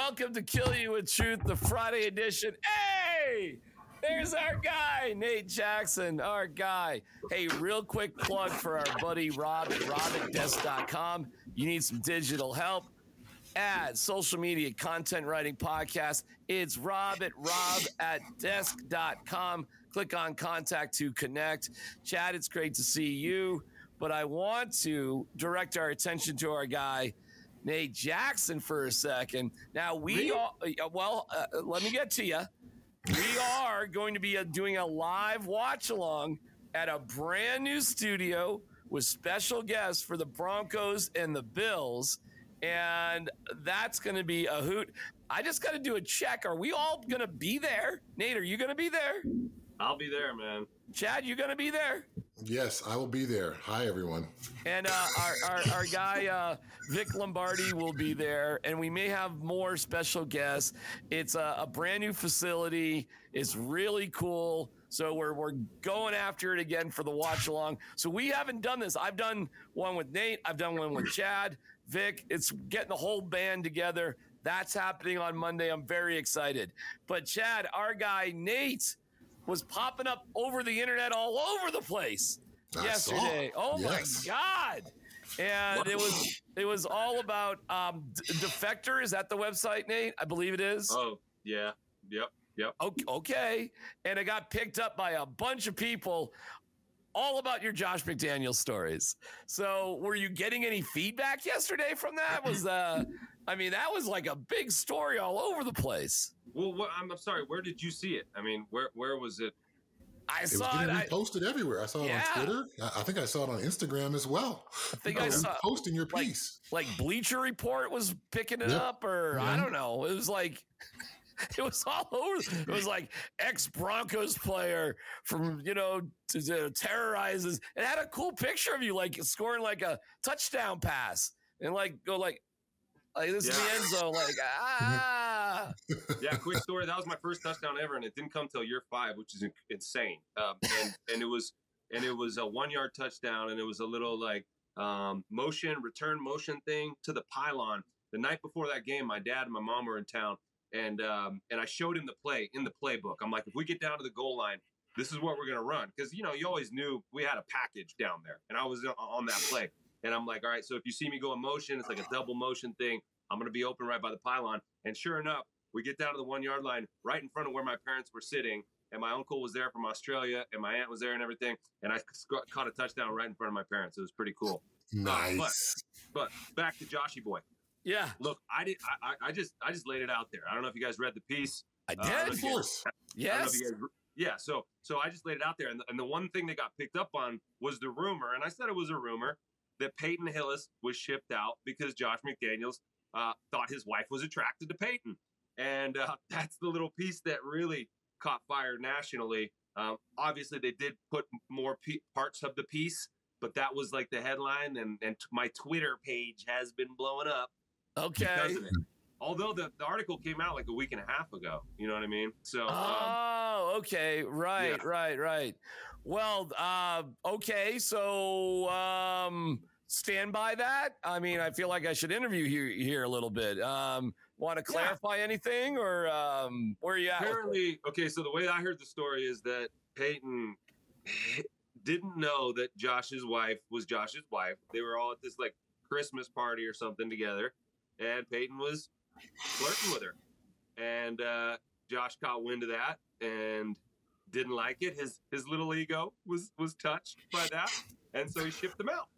welcome to Kill You with Truth, the Friday edition. Hey, there's our guy, Nate Jackson, our guy. Hey, real quick plug for our buddy Rob at robatdesk.com. You need some digital help ads, social media, content writing, podcast. It's Rob at rob at desk.com. Click on contact to connect. Chad, it's great to see you, but I want to direct our attention to our guy, Nate Jackson, for a second. Now, we all, uh, well, uh, let me get to you. We are going to be uh, doing a live watch along at a brand new studio with special guests for the Broncos and the Bills and that's going to be a hoot. I just got to do a check. Are we all going to be there? Nate, are you going to be there? I'll be there, man. Chad, you going to be there? Yes, I will be there. Hi, everyone. And uh, our, our, our, guy, uh, Vic Lombardi, will be there. And we may have more special guests. It's a, a brand new facility, it's really cool. So we're, we're going after it again for the watch along. So we haven't done this. I've done one with Nate, I've done one with Chad. Vic, it's getting the whole band together. That's happening on Monday. I'm very excited. But Chad, our guy Nate was popping up over the internet all over the place I yesterday. Saw. Oh yes. my god! And it was it was all about um, Defector. Is that the website, Nate? I believe it is. Oh yeah, yep, yep. Okay, and it got picked up by a bunch of people all about your Josh McDaniel stories. So, were you getting any feedback yesterday from that? Was uh, I mean, that was like a big story all over the place. Well, what, I'm, I'm sorry. Where did you see it? I mean, where where was it? I it saw it. Posted everywhere. I saw it yeah. on Twitter. I, I, think I saw it on Instagram as well. I think I saw posting your piece. Like, like Bleacher Report was picking it yep. up, or yeah. I don't know. It was like. it was all over. It was like ex Broncos player from you know to, to terrorizes. It had a cool picture of you like scoring like a touchdown pass and like go like like this yeah. is the end zone. Like ah. yeah, quick story. That was my first touchdown ever, and it didn't come till year five, which is insane. Um, and and it was and it was a one yard touchdown, and it was a little like um, motion return motion thing to the pylon. The night before that game, my dad and my mom were in town, and um, and I showed him the play in the playbook. I'm like, if we get down to the goal line, this is what we're gonna run because you know you always knew we had a package down there, and I was on that play. And I'm like, all right, so if you see me go in motion, it's like a double motion thing. I'm gonna be open right by the pylon. And sure enough, we get down to the one yard line right in front of where my parents were sitting. And my uncle was there from Australia, and my aunt was there, and everything. And I caught a touchdown right in front of my parents. It was pretty cool. Nice. but, but back to Joshy boy. Yeah. Look, I did. I, I just I just laid it out there. I don't know if you guys read the piece. I uh, did. Uh, of course. Yes. Guys, yeah. So so I just laid it out there, and the, and the one thing that got picked up on was the rumor, and I said it was a rumor that Peyton Hillis was shipped out because Josh McDaniels uh, thought his wife was attracted to Peyton, and uh, that's the little piece that really caught fire nationally. Um, obviously, they did put more p- parts of the piece, but that was like the headline, and and t- my Twitter page has been blowing up Okay. Although the, the article came out like a week and a half ago, you know what I mean? So. Oh, um, okay, right, yeah. right, right. Well, uh, okay, so um, stand by that. I mean, I feel like I should interview you here a little bit. Um, Want to clarify yeah. anything, or um, where are you at? Apparently, okay. So the way I heard the story is that Peyton didn't know that Josh's wife was Josh's wife. They were all at this like Christmas party or something together and Peyton was flirting with her. And uh, Josh caught wind of that and didn't like it. His his little ego was was touched by that, and so he shipped him out.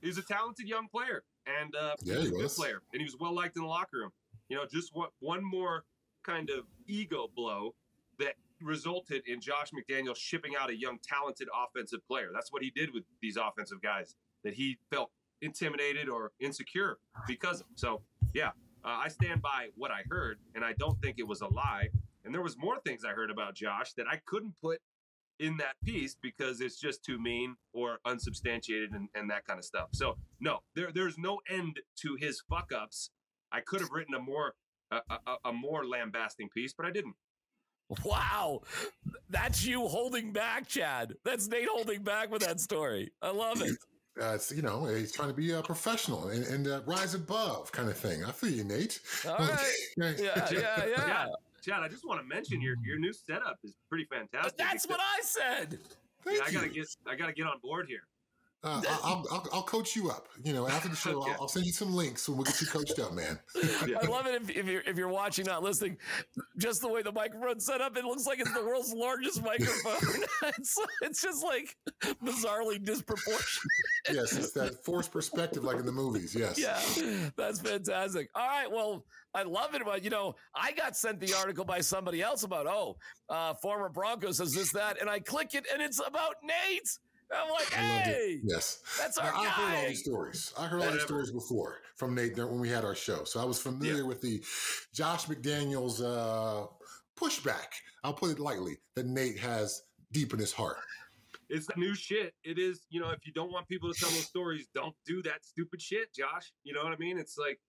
He's a talented young player and uh, yeah, he a was. good player, and he was well liked in the locker room. You know, just what one more kind of ego blow that resulted in Josh McDaniel shipping out a young, talented offensive player. That's what he did with these offensive guys that he felt intimidated or insecure because of. So, yeah, uh, I stand by what I heard, and I don't think it was a lie. And there was more things I heard about Josh that I couldn't put in that piece because it's just too mean or unsubstantiated and, and that kind of stuff. So, no, there, there's no end to his fuck ups. I could have written a more a, a, a more lambasting piece, but I didn't. Wow. That's you holding back, Chad. That's Nate holding back with that story. I love it. uh, it's, you know, he's trying to be a professional and, and uh, rise above kind of thing. I feel you, Nate. All right. yeah, yeah, yeah. yeah. Chad, I just want to mention your your new setup is pretty fantastic. But that's what I said. Yeah, I gotta get I gotta get on board here. Uh, I'll, I'll, I'll, coach you up. You know, after the show, okay. I'll, I'll, send you some links and we'll get you coached up, man. I love it if, if, you're if you're watching, not listening. Just the way the microphone's set up, it looks like it's the world's largest microphone. it's it's just like bizarrely disproportionate. yes, it's that forced perspective, like in the movies. Yes. Yeah, that's fantastic. All right, well. I love it. But you know, I got sent the article by somebody else about oh, uh, former Broncos says this that, and I click it, and it's about Nate. I'm like, hey, yes, that's our now, guy. I heard all these stories. I heard all these stories before from Nate when we had our show, so I was familiar yeah. with the Josh McDaniels uh, pushback. I'll put it lightly that Nate has deep in his heart. It's new shit. It is, you know, if you don't want people to tell those stories, don't do that stupid shit, Josh. You know what I mean? It's like,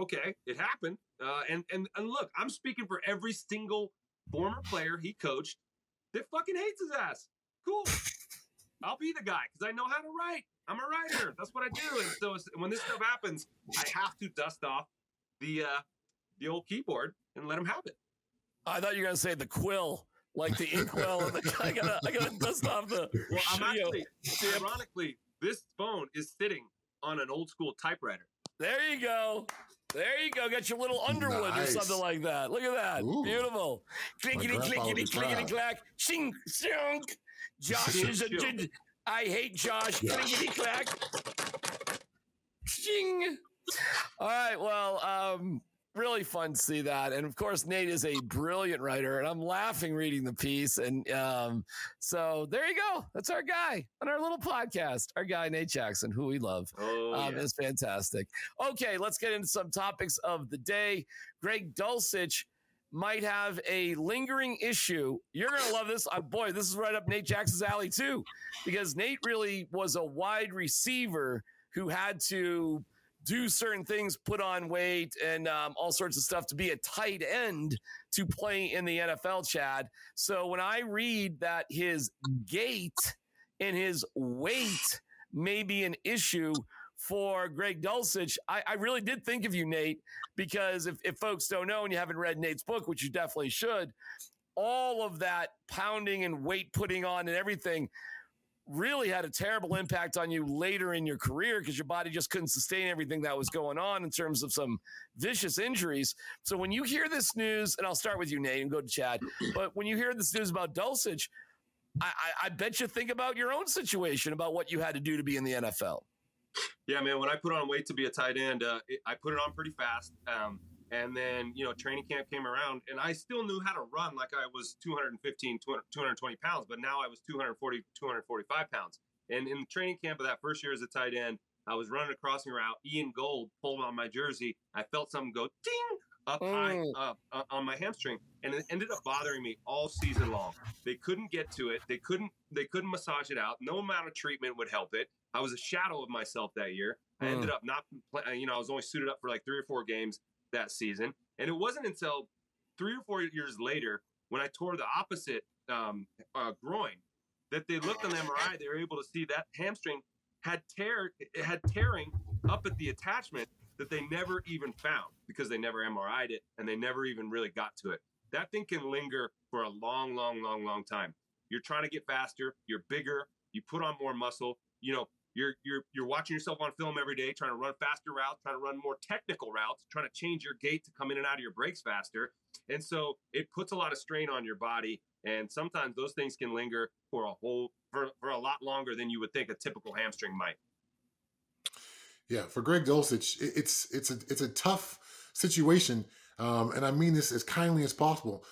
okay, it happened. Uh, and and and look, I'm speaking for every single former player he coached that fucking hates his ass. Cool. I'll be the guy because I know how to write. I'm a writer. That's what I do. And so when this stuff happens, I have to dust off the uh, the old keyboard and let him have it. I thought you were gonna say the quill, like the inkwell. I gotta, I gotta dust off the. Well, I'm actually, ironically, this phone is sitting on an old school typewriter. There you go. There you go. Got your little Underwood nice. or something like that. Look at that. Ooh. Beautiful. Clickety, clickety, clickety, clack. Shing, shunk. Josh is a. Did, I hate Josh. Clickety, clack. Shing. All right. Well, um, really fun to see that. And of course, Nate is a brilliant writer, and I'm laughing reading the piece. And um, so there you go. That's our guy on our little podcast. Our guy Nate Jackson, who we love, oh, um, yeah. is fantastic. Okay, let's get into some topics of the day. Greg Dulcich might have a lingering issue. You're going to love this. Boy, this is right up Nate Jackson's alley, too, because Nate really was a wide receiver who had to do certain things, put on weight, and um, all sorts of stuff to be a tight end to play in the NFL, Chad. So when I read that his gait and his weight may be an issue for Greg Dulcich, I, I really did think of you, Nate, because if, if folks don't know and you haven't read Nate's book, which you definitely should, all of that pounding and weight putting on and everything really had a terrible impact on you later in your career because your body just couldn't sustain everything that was going on in terms of some vicious injuries. So when you hear this news, and I'll start with you, Nate, and go to Chad, but when you hear this news about Dulcich, I, I, I bet you think about your own situation about what you had to do to be in the NFL. Yeah, man. When I put on weight to be a tight end, uh, it, I put it on pretty fast. Um, and then, you know, training camp came around and I still knew how to run like I was 215, 220 pounds, but now I was 240, 245 pounds. And in the training camp of that first year as a tight end, I was running a crossing route. Ian Gold pulled on my jersey. I felt something go ding up high mm. uh, uh, on my hamstring, and it ended up bothering me all season long. They couldn't get to it. They couldn't. They couldn't massage it out. No amount of treatment would help it. I was a shadow of myself that year. I ended mm. up not. You know, I was only suited up for like three or four games that season. And it wasn't until three or four years later when I tore the opposite um, uh, groin that they looked on the MRI. They were able to see that hamstring had tear it had tearing up at the attachment that they never even found because they never MRI'd it and they never even really got to it. That thing can linger for a long, long, long, long time. You're trying to get faster, you're bigger, you put on more muscle. You know, you're you're you're watching yourself on film every day, trying to run faster routes, trying to run more technical routes, trying to change your gait to come in and out of your breaks faster. And so it puts a lot of strain on your body. And sometimes those things can linger for a whole for, for a lot longer than you would think a typical hamstring might. Yeah, for Greg Dulcich, it's it's a it's a tough situation, um, and I mean this as kindly as possible.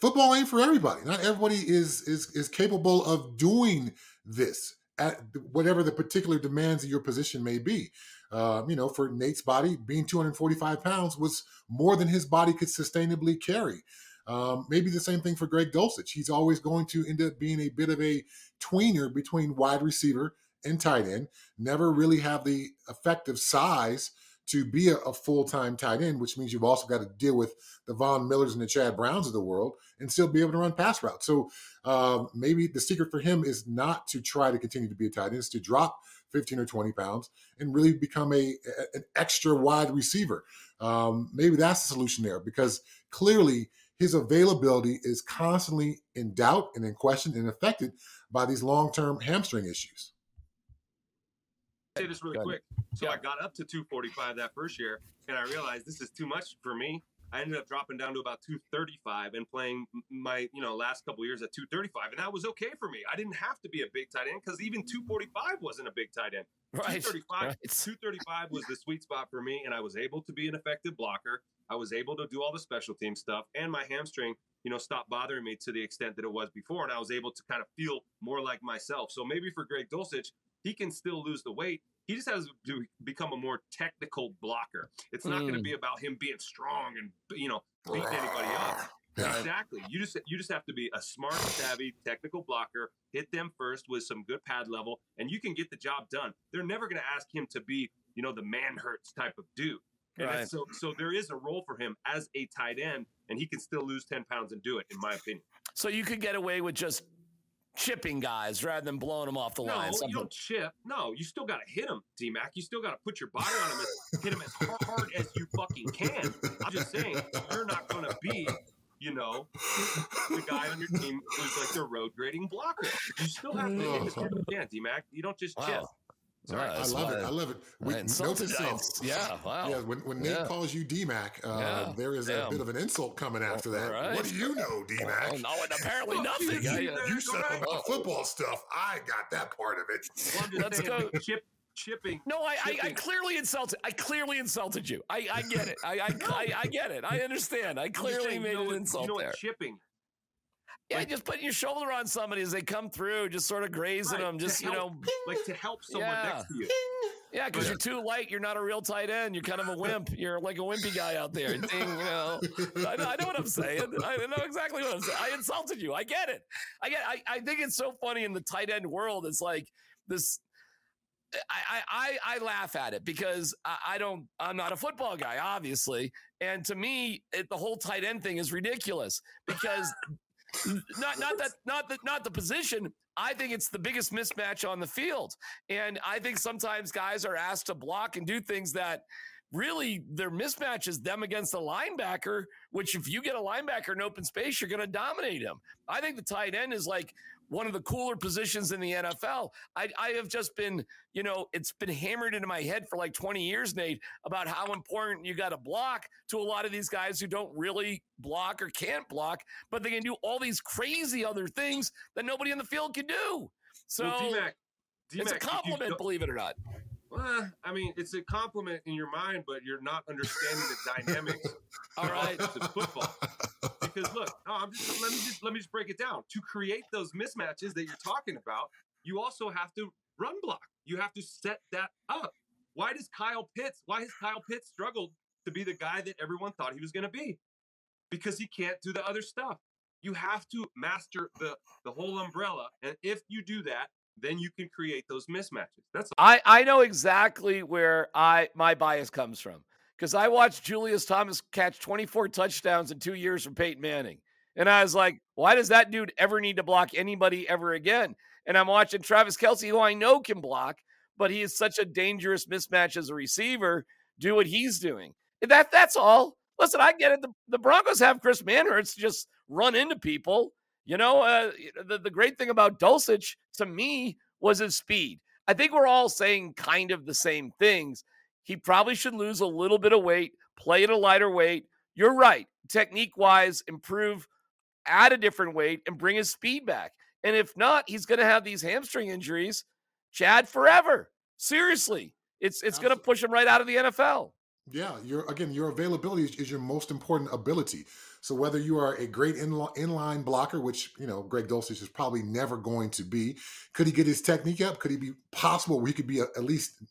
Football ain't for everybody. Not everybody is is is capable of doing this at whatever the particular demands of your position may be. Uh, you know, for Nate's body, being 245 pounds was more than his body could sustainably carry. Um, maybe the same thing for Greg Dulcich. He's always going to end up being a bit of a tweener between wide receiver and tight end. Never really have the effective size to be a, a full time tight end, which means you've also got to deal with the Von Millers and the Chad Browns of the world and still be able to run pass routes. So um, maybe the secret for him is not to try to continue to be a tight end, to drop 15 or 20 pounds and really become a, an extra wide receiver. Um, maybe that's the solution there because clearly his availability is constantly in doubt and in question and affected by these long-term hamstring issues. Say this really quick. So yeah. I got up to 245 that first year, and I realized this is too much for me. I ended up dropping down to about 235 and playing my, you know, last couple years at 235, and that was okay for me. I didn't have to be a big tight end because even 245 wasn't a big tight end. Right. 235, right. 235 was the sweet spot for me, and I was able to be an effective blocker. I was able to do all the special team stuff, and my hamstring, you know, stopped bothering me to the extent that it was before, and I was able to kind of feel more like myself. So maybe for Greg Dulcich, he can still lose the weight, he just has to become a more technical blocker. It's not mm. going to be about him being strong and you know beating anybody up. Yeah. Exactly. You just you just have to be a smart, savvy, technical blocker. Hit them first with some good pad level, and you can get the job done. They're never going to ask him to be, you know, the Manhertz type of dude. And right. so so there is a role for him as a tight end, and he can still lose ten pounds and do it, in my opinion. So you could get away with just chipping guys rather than blowing them off the no, line. No, you don't chip. No, you still got to hit them, D Mac. You still got to put your body on them and hit them as hard as you fucking can. I'm just saying, you're not going to be, you know, the guy on your team who's like the road grading blocker. You still have to hit as hard as you can, D Mac. You don't just wow. chip. Sorry, I love it. I love it. We, note to self. Yeah, wow. Yeah, when, when Nate yeah. calls you DMAC, uh, yeah. there is a bit of an insult coming after that. Right. What do you know, DMAC? Oh, no, and apparently nothing. You, you, you said about the football stuff. I got that part of it. Let's go. Chip, chipping. No, I, I, I, clearly insulted. I clearly insulted you. I, I get it. I, I, I, I, get it. I understand. I clearly made an insult you know there. Chipping yeah, like, just putting your shoulder on somebody as they come through, just sort of grazing right, them, just you know, like to help someone yeah. next to you. Yeah, because you're too light. You're not a real tight end. You're kind of a wimp. You're like a wimpy guy out there. Ding, you know. I know, I know what I'm saying. I know exactly what I'm saying. I insulted you. I get it. I get. I, I think it's so funny in the tight end world. It's like this. I, I, I laugh at it because I, I don't I'm not a football guy obviously and to me it, the whole tight end thing is ridiculous because not not that not the not the position. I think it's the biggest mismatch on the field. And I think sometimes guys are asked to block and do things that really their mismatch is them against a linebacker, which if you get a linebacker in open space, you're going to dominate him. I think the tight end is like one of the cooler positions in the NFL. I, I have just been, you know, it's been hammered into my head for like 20 years, Nate, about how important you got to block to a lot of these guys who don't really block or can't block, but they can do all these crazy other things that nobody in the field can do. So well, D-Mac, D-Mac, it's a compliment, believe it or not. Well, I mean, it's a compliment in your mind, but you're not understanding the dynamics. All right, football. I'm just let me just let me just break it down. To create those mismatches that you're talking about, you also have to run block. You have to set that up. Why does Kyle Pitts? Why has Kyle Pitts struggled to be the guy that everyone thought he was going to be? Because he can't do the other stuff. You have to master the the whole umbrella, and if you do that, then you can create those mismatches. That's I I know exactly where I my bias comes from because I watched Julius Thomas catch 24 touchdowns in two years from Peyton Manning, and I was like, why does that dude ever need to block anybody ever again? And I'm watching Travis Kelce, who I know can block, but he is such a dangerous mismatch as a receiver. Do what he's doing. That that's all. Listen, I get it. The, the Broncos have Chris Manhertz just run into people you know, uh, the, the great thing about Dulcich to me was his speed. I think we're all saying kind of the same things. He probably should lose a little bit of weight, play at a lighter weight. You're right. Technique wise, improve, add a different weight, and bring his speed back. And if not, he's going to have these hamstring injuries, Chad, forever. Seriously, it's it's going to push him right out of the NFL. Yeah, your again, your availability is, is, your most important ability. So whether you are a great in, inline blocker, which you know Greg Dulcich is probably never going to be, could he get his technique up? Could he be possible where he could be a, at least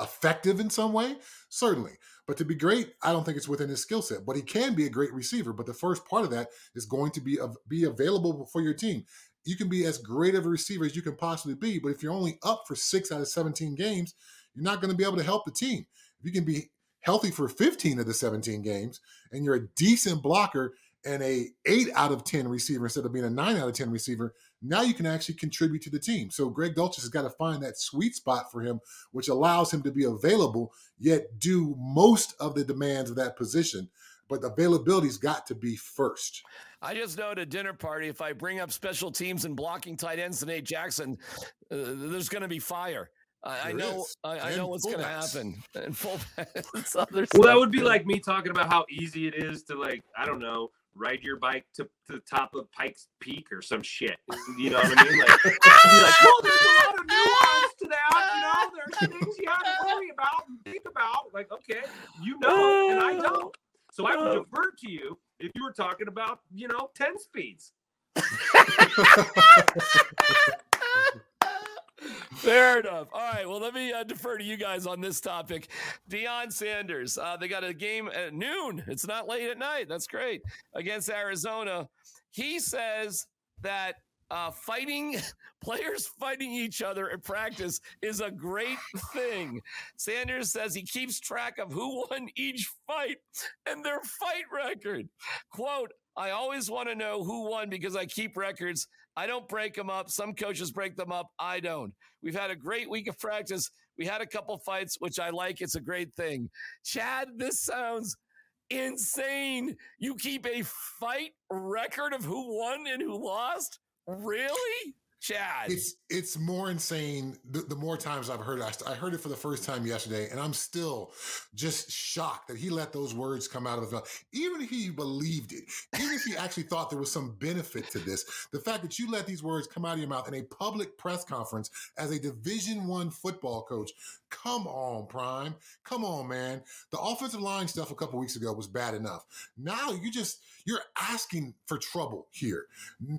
effective in some way? Certainly. But to be great, I don't think it's within his skill set. But he can be a great receiver. But the first part of that is going to be be available for your team. You can be as great of a receiver as you can possibly be, but if you're only up for six out of 17 games, you're not going to be able to help the team. If you can be healthy for 15 of the 17 games, and you're a decent blocker and a 8 out of 10 receiver instead of being a 9 out of 10 receiver, now you can actually contribute to the team. So Greg Dulcich has got to find that sweet spot for him, which allows him to be available, yet do most of the demands of that position. But availability's got to be first. I just know at a dinner party, if I bring up special teams and blocking tight ends to Nate Jackson, uh, there's going to be fire. I, I know. I, I, know what's going to happen. And full well, that would be like me talking about how easy it is to like I don't know ride your bike to, to the top of Pikes Peak or some shit. You know what I mean? Like, like, well, there's a lot of nuance to that. You know, there's things you have to worry about and think about. Like, okay, you know, and I don't. So I would defer to you if you were talking about, you know, 10 speeds. Fair enough. All right. Well, let me uh, defer to you guys on this topic. Deion Sanders. Uh, they got a game at noon. It's not late at night. That's great against Arizona. He says that uh, fighting players fighting each other in practice is a great thing. Sanders says he keeps track of who won each fight and their fight record. Quote, I always want to know who won because I keep records. I don't break them up. Some coaches break them up. I don't. We've had a great week of practice. We had a couple fights, which I like. It's a great thing. Chad, this sounds insane. You keep a fight record of who won and who lost? Really? Chad. It's it's more insane the, the more times I've heard it. I, I, heard it for the first time yesterday, and I'm still just shocked that he let those words come out of his mouth. Even if he believed it, even if he actually thought there was some benefit to this, the fact that you let these words come out of your mouth in a public press conference as a Division One football coach, come on, Prime, come on, man. The offensive line stuff a couple weeks ago was bad enough. Now you just you're asking for trouble here.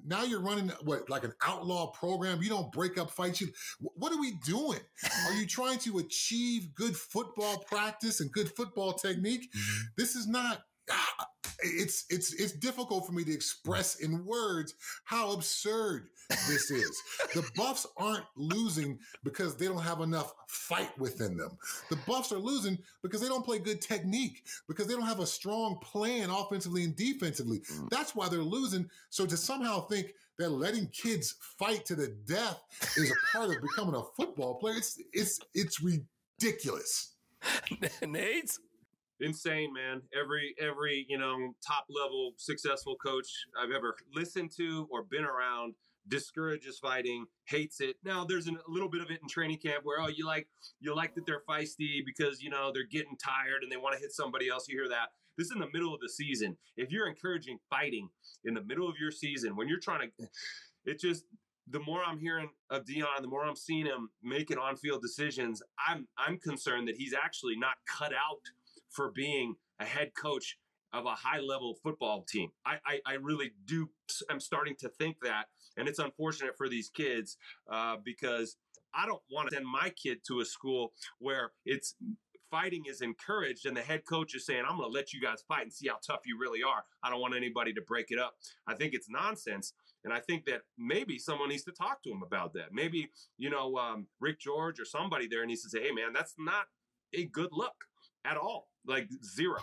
Now you're running what like an outlaw program. You don't break up fights. You, what are we doing? Are you trying to achieve good football practice and good football technique? Mm-hmm. This is not ah, it's it's it's difficult for me to express in words how absurd this is. the Buffs aren't losing because they don't have enough fight within them. The Buffs are losing because they don't play good technique, because they don't have a strong plan offensively and defensively. Mm. That's why they're losing. So to somehow think that letting kids fight to the death is a part of becoming a football player, it's it's it's ridiculous. Nate? Insane man. Every every you know top level successful coach i've ever listened to or been around discourages fighting hates it. Now there's a little bit of it in training camp where oh you like you like that they're feisty because you know they're getting tired and they want to hit somebody else. You hear that? This is in the middle of the season. If you're encouraging fighting in the middle of your season when you're trying to it just the more I'm hearing of Deion, the more I'm seeing him making on-field decisions, I'm I'm concerned that he's actually not cut out for being a head coach of a high level football team. I, I, I really do. I'm starting to think that. And it's unfortunate for these kids uh, because I don't want to send my kid to a school where it's fighting is encouraged and the head coach is saying, I'm going to let you guys fight and see how tough you really are. I don't want anybody to break it up. I think it's nonsense. And I think that maybe someone needs to talk to him about that. Maybe, you know, um, Rick George or somebody there needs to say, hey, man, that's not a good look at all like zero.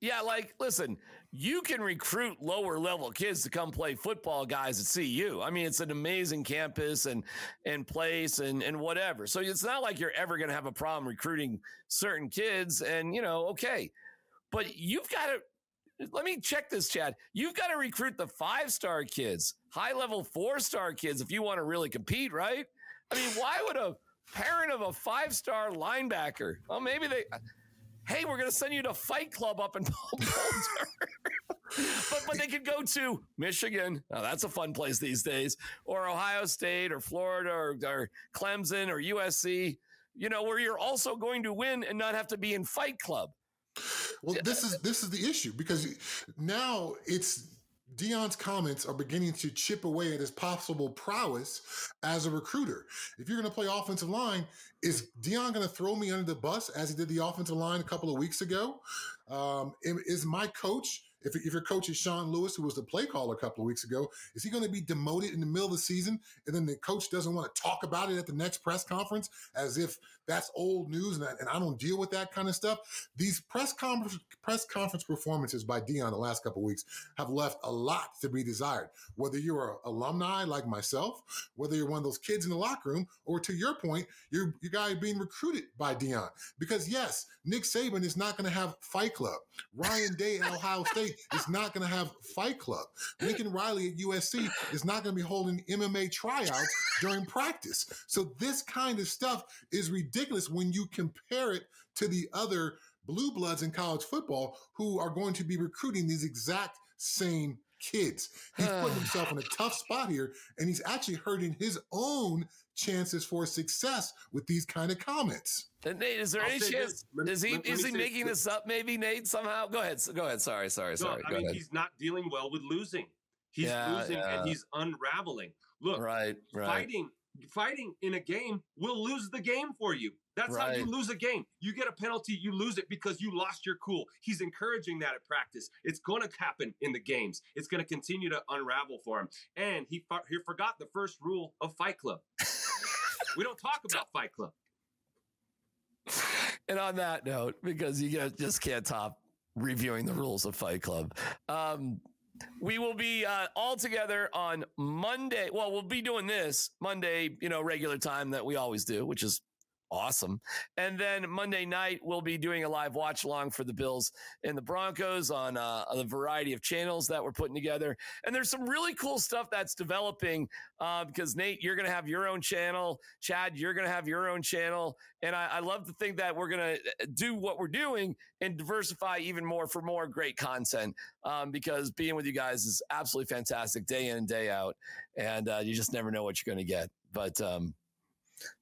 Yeah, like listen, you can recruit lower level kids to come play football guys at CU. I mean, it's an amazing campus and and place and and whatever. So it's not like you're ever going to have a problem recruiting certain kids and, you know, okay. But you've got to let me check this Chad. You've got to recruit the 5-star kids, high level 4-star kids if you want to really compete, right? I mean, why would a parent of a 5-star linebacker? Well, maybe they hey, we're going to send you to Fight Club up in Boulder. but, but they could go to Michigan. Now, that's a fun place these days, or Ohio State, or Florida, or, or Clemson, or USC, you know, where you're also going to win and not have to be in Fight Club. Well, this is this is the issue because now it's Deion's comments are beginning to chip away at his possible prowess as a recruiter. If you're going to play offensive line, is Deion going to throw me under the bus as he did the offensive line a couple of weeks ago? Um, is my coach If, if your coach is Sean Lewis, who was the play caller a couple of weeks ago, is he going to be demoted in the middle of the season? And then the coach doesn't want to talk about it at the next press conference as if that's old news and I, and I don't deal with that kind of stuff. These press conference press conference performances by Deion the last couple weeks have left a lot to be desired. Whether you're an alumni like myself, whether you're one of those kids in the locker room, or to your point, you're you guy being recruited by Deion. Because yes, Nick Saban is not going to have Fight Club. Ryan Day at Ohio State is not going to have Fight Club. Lincoln Riley at USC is not going to be holding MMA tryouts during practice. So this kind of stuff is ridiculous when you compare it to the other blue bloods in college football who are going to be recruiting these exact same kids. He's putting himself in a tough spot here, and he's actually hurting his own chances for success with these kind of comments. And Nate, is there I'll any chance? Let me- is he let- let is me he say making this. this up? Maybe Nate somehow. Go ahead. Go ahead. Sorry. Sorry. No, Sorry. I Go mean ahead. he's not dealing well with losing. He's Yeah, losing yeah. and he's unraveling. Look, Right. Right. fighting fighting in a game will lose the game for you. That's how you lose a game. You get a penalty, you lose it because you lost your cool. He's encouraging that at practice. It's going to happen in the games. It's going to continue to unravel for him. And he he forgot the first rule of Fight Club. we don't talk about Fight Club. And on that note, because you guys just can't top reviewing the rules of Fight Club, um, we will be uh, all together on Monday. Well, we'll be doing this Monday, you know, regular time that we always do, which is awesome. And then Monday night, we'll be doing a live watch along for the Bills and the Broncos on, uh, on a variety of channels that we're putting together. And there's some really cool stuff that's developing uh, because Nate, you're going to have your own channel. Chad, you're going to have your own channel. And I, I love to think that we're going to do what we're doing and diversify even more for more great content um, because being with you guys is absolutely fantastic day in and day out. And uh, you just never know what you're going to get. But, um,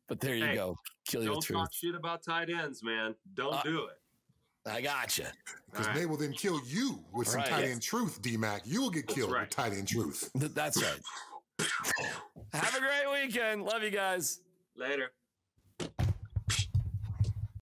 but there you go. Kill your Don't truth. talk shit about tight ends, man. Don't Uh, do it. I got you. Because All right. they will then kill you with some Right. tight end truth, D Mac. You will get killed right. with tight end truth. That's right. Have a great weekend. Love you guys. Later.